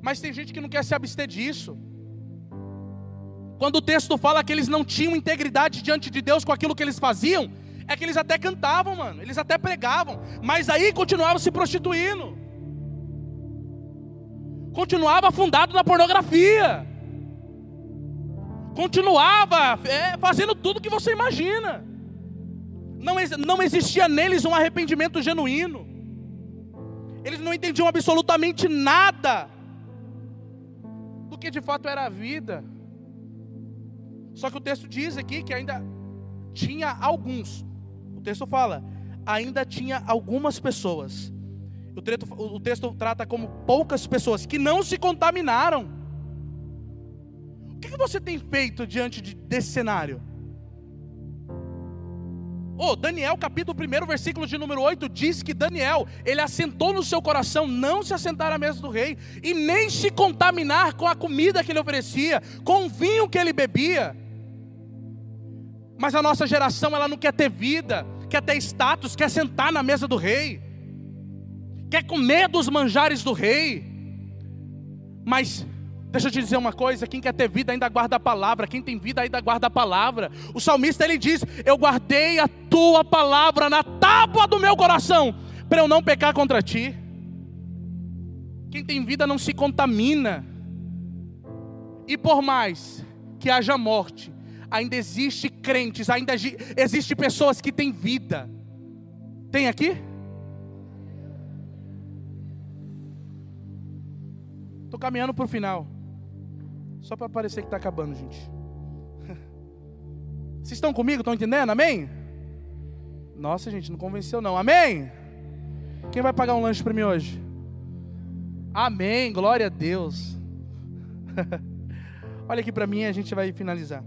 Speaker 1: Mas tem gente que não quer se abster disso. Quando o texto fala que eles não tinham integridade diante de Deus com aquilo que eles faziam, é que eles até cantavam, mano, eles até pregavam, mas aí continuavam se prostituindo, continuava afundado na pornografia continuava é, fazendo tudo que você imagina. Não, não existia neles um arrependimento genuíno. Eles não entendiam absolutamente nada do que de fato era a vida. Só que o texto diz aqui que ainda tinha alguns. texto fala, ainda tinha algumas pessoas. O texto, o texto trata como poucas pessoas que não se contaminaram. O que você tem feito diante de, desse cenário? Oh, Daniel, capítulo 1, versículo de número 8, diz que Daniel, ele assentou no seu coração não se assentar à mesa do rei e nem se contaminar com a comida que ele oferecia, com o vinho que ele bebia. Mas a nossa geração, ela não quer ter vida, quer ter status, quer sentar na mesa do rei, quer comer dos manjares do rei. Mas Deixa eu te dizer uma coisa: quem quer ter vida ainda guarda a palavra, quem tem vida ainda guarda a palavra. O salmista ele diz: Eu guardei a tua palavra na tábua do meu coração, para eu não pecar contra ti. Quem tem vida não se contamina, e por mais que haja morte, ainda existe crentes, ainda existe pessoas que têm vida. Tem aqui? Estou caminhando para o final. Só para parecer que está acabando, gente. Vocês estão comigo? Estão entendendo? Amém? Nossa, gente, não convenceu não. Amém? Quem vai pagar um lanche para mim hoje? Amém. Glória a Deus. Olha aqui para mim e a gente vai finalizar.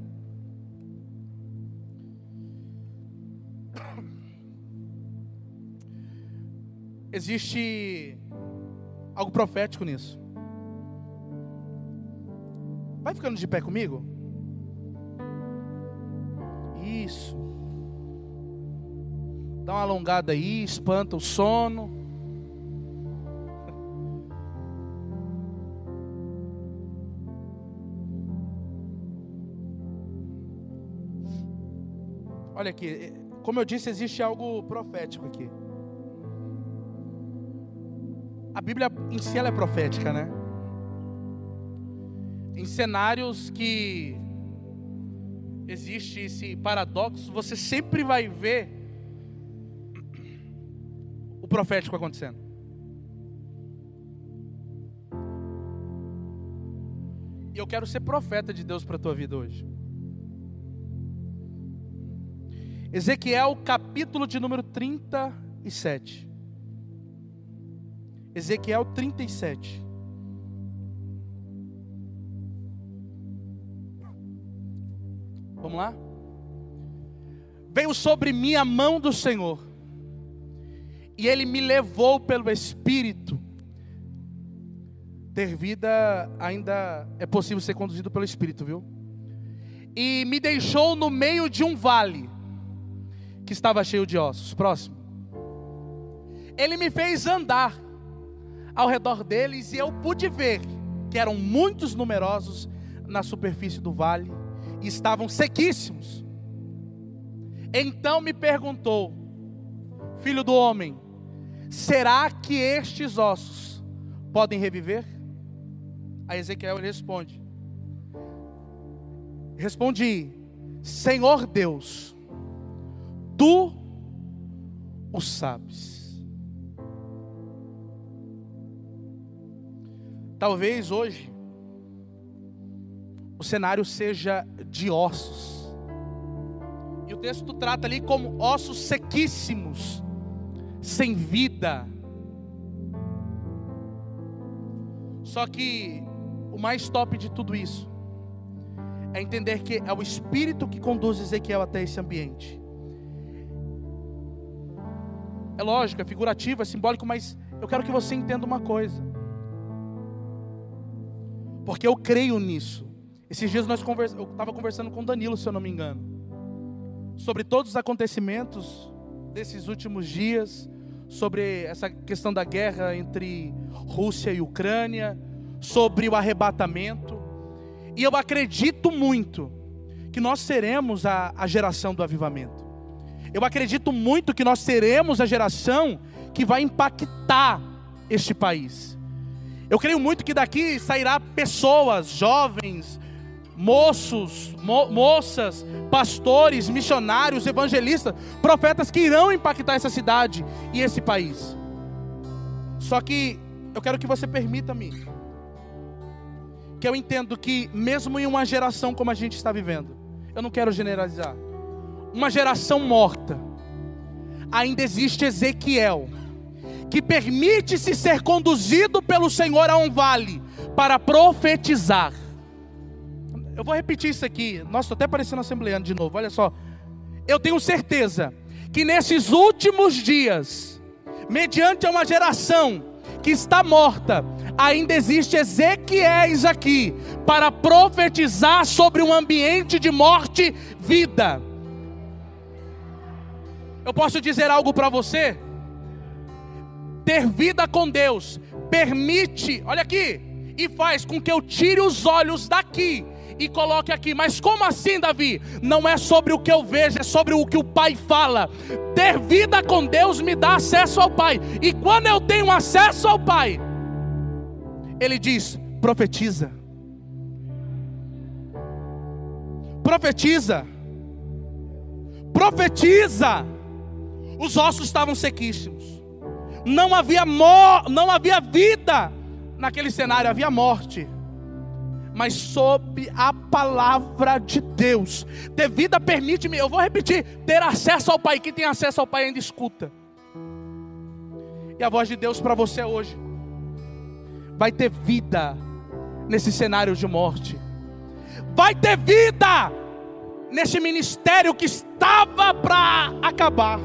Speaker 1: Existe algo profético nisso. Vai ficando de pé comigo? Isso. Dá uma alongada aí, espanta o sono. Olha aqui, como eu disse, existe algo profético aqui. A Bíblia em si ela é profética, né? Em cenários que existe esse paradoxo, você sempre vai ver o profético acontecendo. E eu quero ser profeta de Deus para a tua vida hoje. Ezequiel, capítulo de número 37. Ezequiel 37. Vamos lá? Veio sobre mim a mão do Senhor, e Ele me levou pelo Espírito. Ter vida ainda é possível ser conduzido pelo Espírito, viu? E me deixou no meio de um vale que estava cheio de ossos. Próximo. Ele me fez andar ao redor deles e eu pude ver que eram muitos numerosos na superfície do vale e estavam sequíssimos. Então me perguntou, filho do homem, será que estes ossos podem reviver? A Ezequiel responde: Respondi, Senhor Deus, tu o sabes. Talvez hoje o cenário seja de ossos. E o texto trata ali como ossos sequíssimos, sem vida. Só que o mais top de tudo isso é entender que é o Espírito que conduz Ezequiel até esse ambiente. É lógico, é figurativo, é simbólico, mas eu quero que você entenda uma coisa. Porque eu creio nisso. Esses dias nós convers... eu estava conversando com Danilo, se eu não me engano, sobre todos os acontecimentos desses últimos dias, sobre essa questão da guerra entre Rússia e Ucrânia, sobre o arrebatamento. E eu acredito muito que nós seremos a, a geração do avivamento. Eu acredito muito que nós seremos a geração que vai impactar este país. Eu creio muito que daqui sairá pessoas, jovens, moços, mo moças, pastores, missionários, evangelistas, profetas que irão impactar essa cidade e esse país. Só que eu quero que você permita-me que eu entendo que mesmo em uma geração como a gente está vivendo, eu não quero generalizar, uma geração morta, ainda existe Ezequiel, que permite-se ser conduzido pelo Senhor a um vale para profetizar. Eu vou repetir isso aqui. Nossa, estou até parecendo assembleando de novo. Olha só. Eu tenho certeza que nesses últimos dias, mediante uma geração que está morta, ainda existe Ezequiéis aqui para profetizar sobre um ambiente de morte, vida. Eu posso dizer algo para você? Ter vida com Deus permite, olha aqui, e faz com que eu tire os olhos daqui e coloque aqui. Mas como assim, Davi? Não é sobre o que eu vejo, é sobre o que o Pai fala. Ter vida com Deus me dá acesso ao Pai. E quando eu tenho acesso ao Pai, Ele diz: profetiza. Profetiza. Profetiza. Os ossos estavam sequíssimos. Não havia, mo não havia vida naquele cenário, havia morte mas sob a palavra de Deus. Ter vida permite-me, eu vou repetir, ter acesso ao Pai. Quem tem acesso ao Pai ainda escuta. E a voz de Deus para você hoje vai ter vida nesse cenário de morte. Vai ter vida nesse ministério que estava para acabar.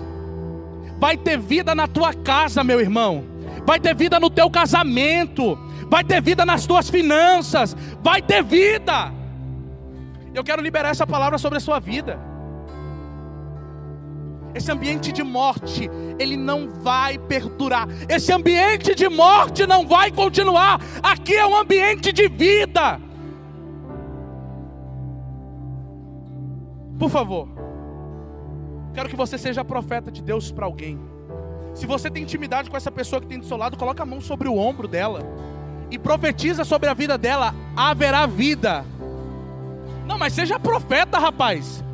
Speaker 1: Vai ter vida na tua casa, meu irmão. Vai ter vida no teu casamento vai ter vida nas tuas finanças, vai ter vida. Eu quero liberar essa palavra sobre a sua vida. Esse ambiente de morte, ele não vai perdurar. Esse ambiente de morte não vai continuar. Aqui é um ambiente de vida. Por favor, quero que você seja profeta de Deus para alguém. Se você tem intimidade com essa pessoa que tem do seu lado, coloca a mão sobre o ombro dela e profetiza sobre a vida dela, haverá vida. Não, mas seja profeta, rapaz.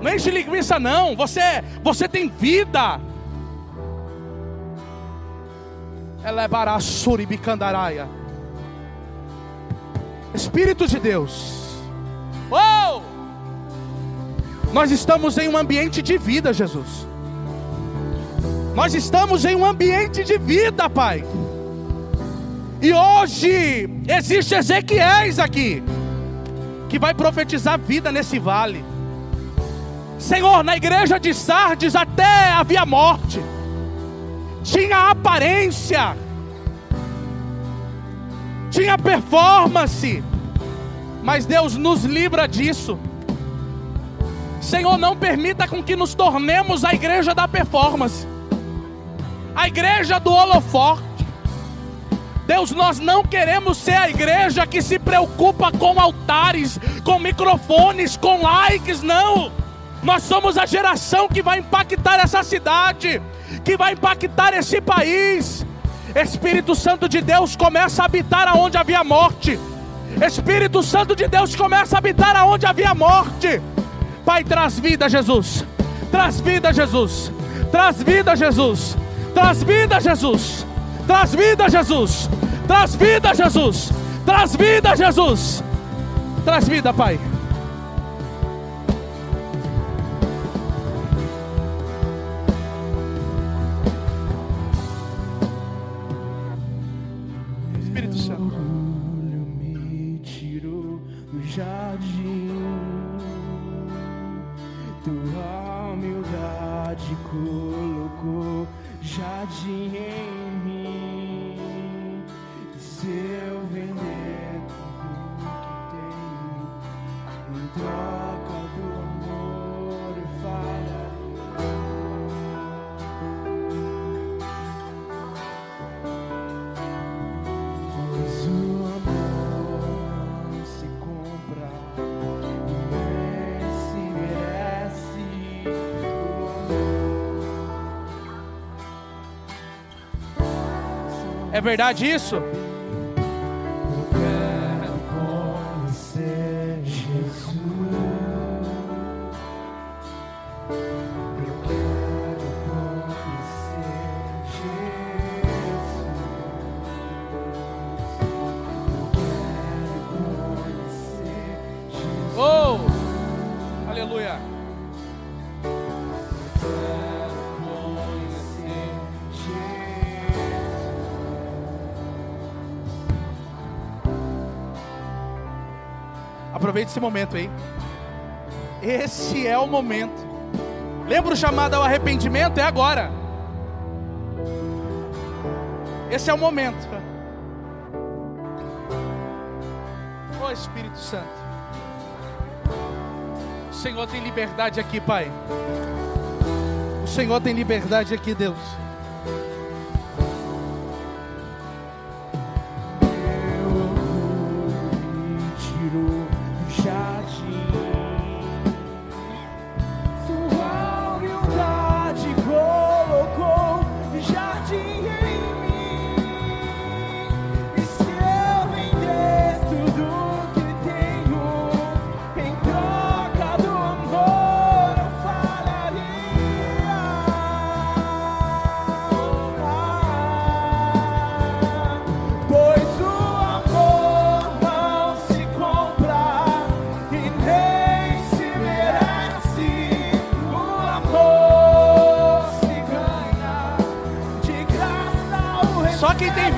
Speaker 1: Não enche linguiça, não. Você, você tem vida. Ela é barassuribicandaраia. Espírito de Deus. Oh! Nós estamos em um ambiente de vida, Jesus. Nós estamos em um ambiente de vida, Pai. E hoje existe Ezequiéis aqui que vai profetizar vida nesse vale. Senhor, na igreja de Sardes até havia morte, tinha aparência, tinha performance, mas Deus nos livra disso. Senhor, não permita com que nos tornemos a igreja da performance, a igreja do holofote Deus, nós não queremos ser a igreja que se preocupa com altares, com microfones, com likes, não. Nós somos a geração que vai impactar essa cidade, que vai impactar esse país. Espírito Santo de Deus começa a habitar aonde havia morte. Espírito Santo de Deus começa a habitar aonde havia morte. Pai, traz vida, Jesus. Traz vida, Jesus. Traz vida, Jesus. Traz vida, Jesus. Traz vida, Jesus. Traz vida, Jesus. Traz vida, Jesus. Traz vida, Pai. É verdade isso? Aproveite esse momento aí. Esse é o momento. Lembra o chamado ao arrependimento? É agora. Esse é o momento. Oh Espírito Santo. O Senhor tem liberdade aqui, Pai. O Senhor tem liberdade aqui, Deus.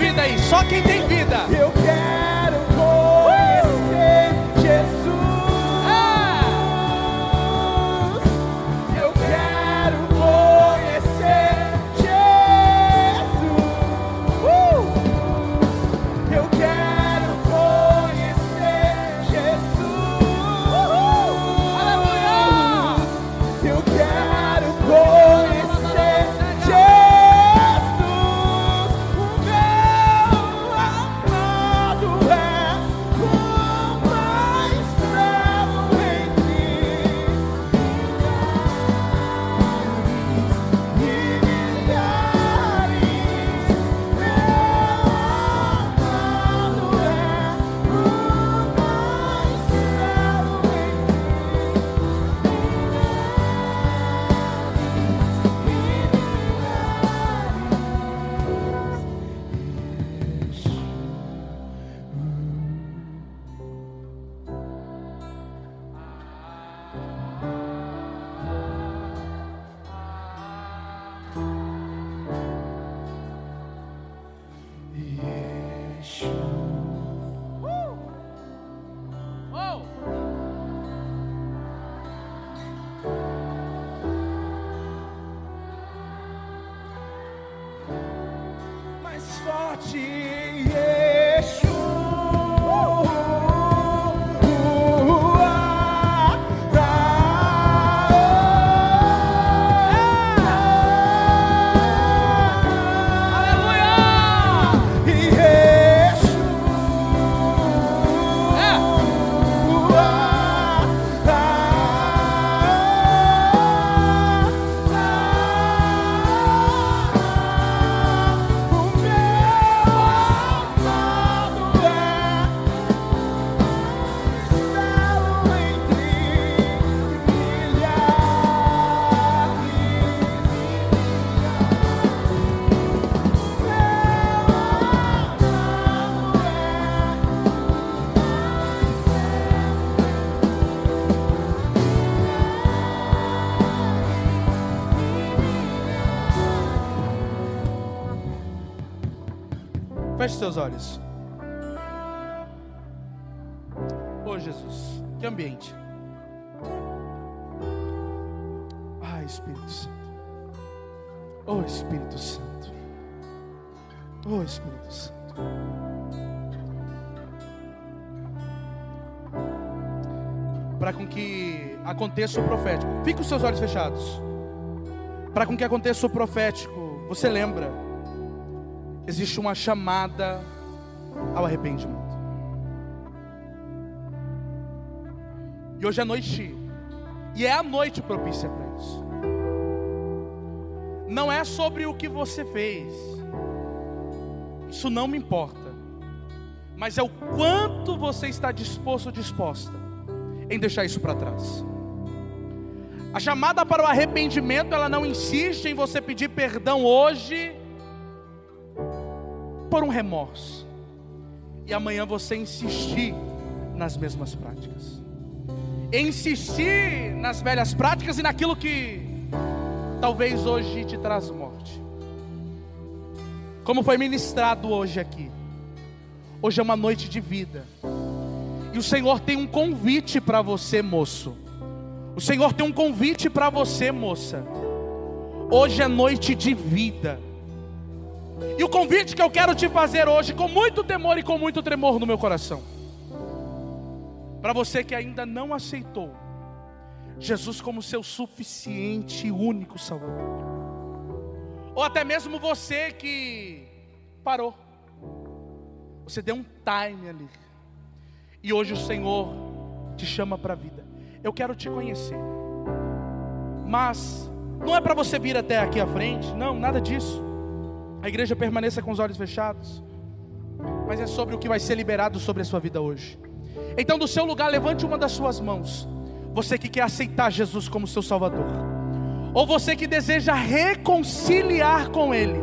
Speaker 1: Vida aí, só quem tem vida.
Speaker 2: Eu quero conhecer Jesus.
Speaker 1: Feche seus olhos. Oh Jesus, que ambiente. Ah, Espírito Santo. Oh Espírito Santo. Oh Espírito Santo. Para com que aconteça o profético. Fique com seus olhos fechados. Para com que aconteça o profético, você lembra? Existe uma chamada ao arrependimento. E hoje é noite, e é a noite propícia para isso. Não é sobre o que você fez, isso não me importa, mas é o quanto você está disposto ou disposta em deixar isso para trás. A chamada para o arrependimento, ela não insiste em você pedir perdão hoje por um remorso. E amanhã você insistir nas mesmas práticas. Insistir nas velhas práticas e naquilo que talvez hoje te traz morte. Como foi ministrado hoje aqui. Hoje é uma noite de vida. E o Senhor tem um convite para você, moço. O Senhor tem um convite para você, moça. Hoje é noite de vida. E o convite que eu quero te fazer hoje, com muito temor e com muito tremor no meu coração, para você que ainda não aceitou Jesus como seu suficiente e único Salvador, ou até mesmo você que parou, você deu um time ali, e hoje o Senhor te chama para a vida. Eu quero te conhecer, mas não é para você vir até aqui à frente, não, nada disso. A igreja permaneça com os olhos fechados, mas é sobre o que vai ser liberado sobre a sua vida hoje. Então, do seu lugar, levante uma das suas mãos. Você que quer aceitar Jesus como seu Salvador, ou você que deseja reconciliar com Ele,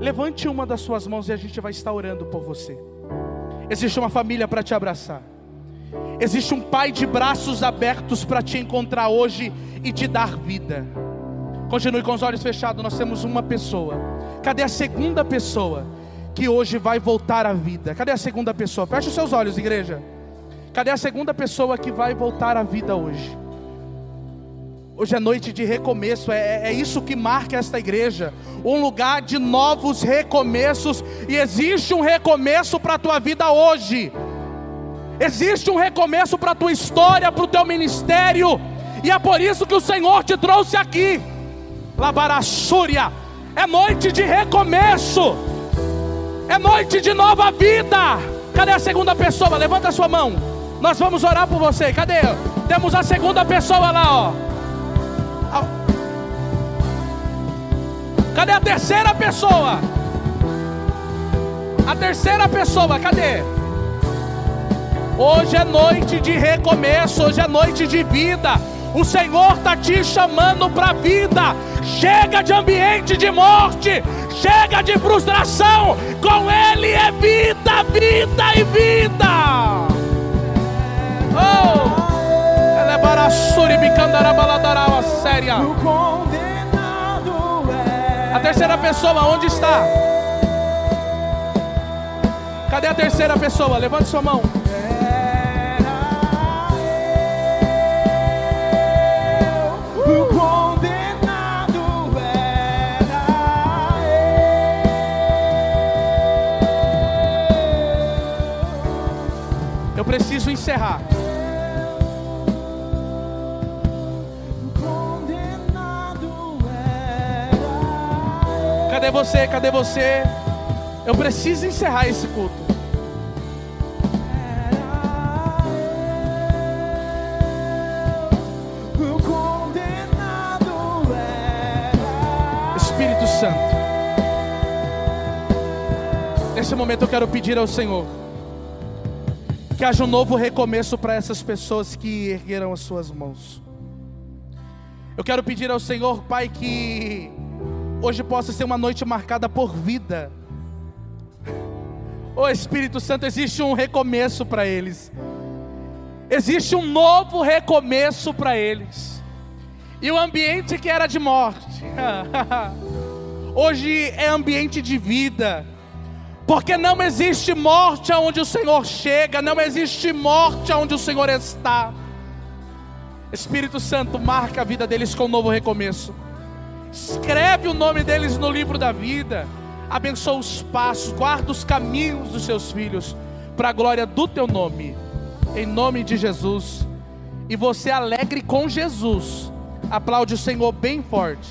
Speaker 1: levante uma das suas mãos e a gente vai estar orando por você. Existe uma família para te abraçar. Existe um pai de braços abertos para te encontrar hoje e te dar vida. Continue com os olhos fechados, nós temos uma pessoa. Cadê a segunda pessoa que hoje vai voltar à vida? Cadê a segunda pessoa? Feche os seus olhos, igreja. Cadê a segunda pessoa que vai voltar à vida hoje? Hoje é noite de recomeço, é, é isso que marca esta igreja, um lugar de novos recomeços, e existe um recomeço para a tua vida hoje, existe um recomeço para a tua história, para o teu ministério, e é por isso que o Senhor te trouxe aqui. Labarassúria, é noite de recomeço, é noite de nova vida. Cadê a segunda pessoa? Levanta a sua mão. Nós vamos orar por você. Cadê? Temos a segunda pessoa lá, ó. Cadê a terceira pessoa? A terceira pessoa, cadê? Hoje é noite de recomeço, hoje é noite de vida. O Senhor está te chamando para a vida. Chega de ambiente de morte, chega de frustração. Com Ele é vida, vida e vida. Oh! É séria.
Speaker 2: É.
Speaker 1: A terceira pessoa, onde está? Cadê a terceira pessoa? Levante sua mão.
Speaker 2: O condenado
Speaker 1: preciso encerrar. Cadê você? Cadê você? Eu preciso encerrar esse culto. Espírito Santo. Nesse momento eu quero pedir ao Senhor que haja um novo recomeço para essas pessoas que ergueram as suas mãos. Eu quero pedir ao Senhor, Pai, que hoje possa ser uma noite marcada por vida. Ô Espírito Santo, existe um recomeço para eles. Existe um novo recomeço para eles. E o ambiente que era de morte, hoje é ambiente de vida. Porque não existe morte aonde o Senhor chega, não existe morte aonde o Senhor está. Espírito Santo, marca a vida deles com um novo recomeço. Escreve o nome deles no livro da vida. Abençoa os passos, guarda os caminhos dos seus filhos, para a glória do teu nome. Em nome de Jesus. E você alegre com Jesus. Aplaude o Senhor bem forte.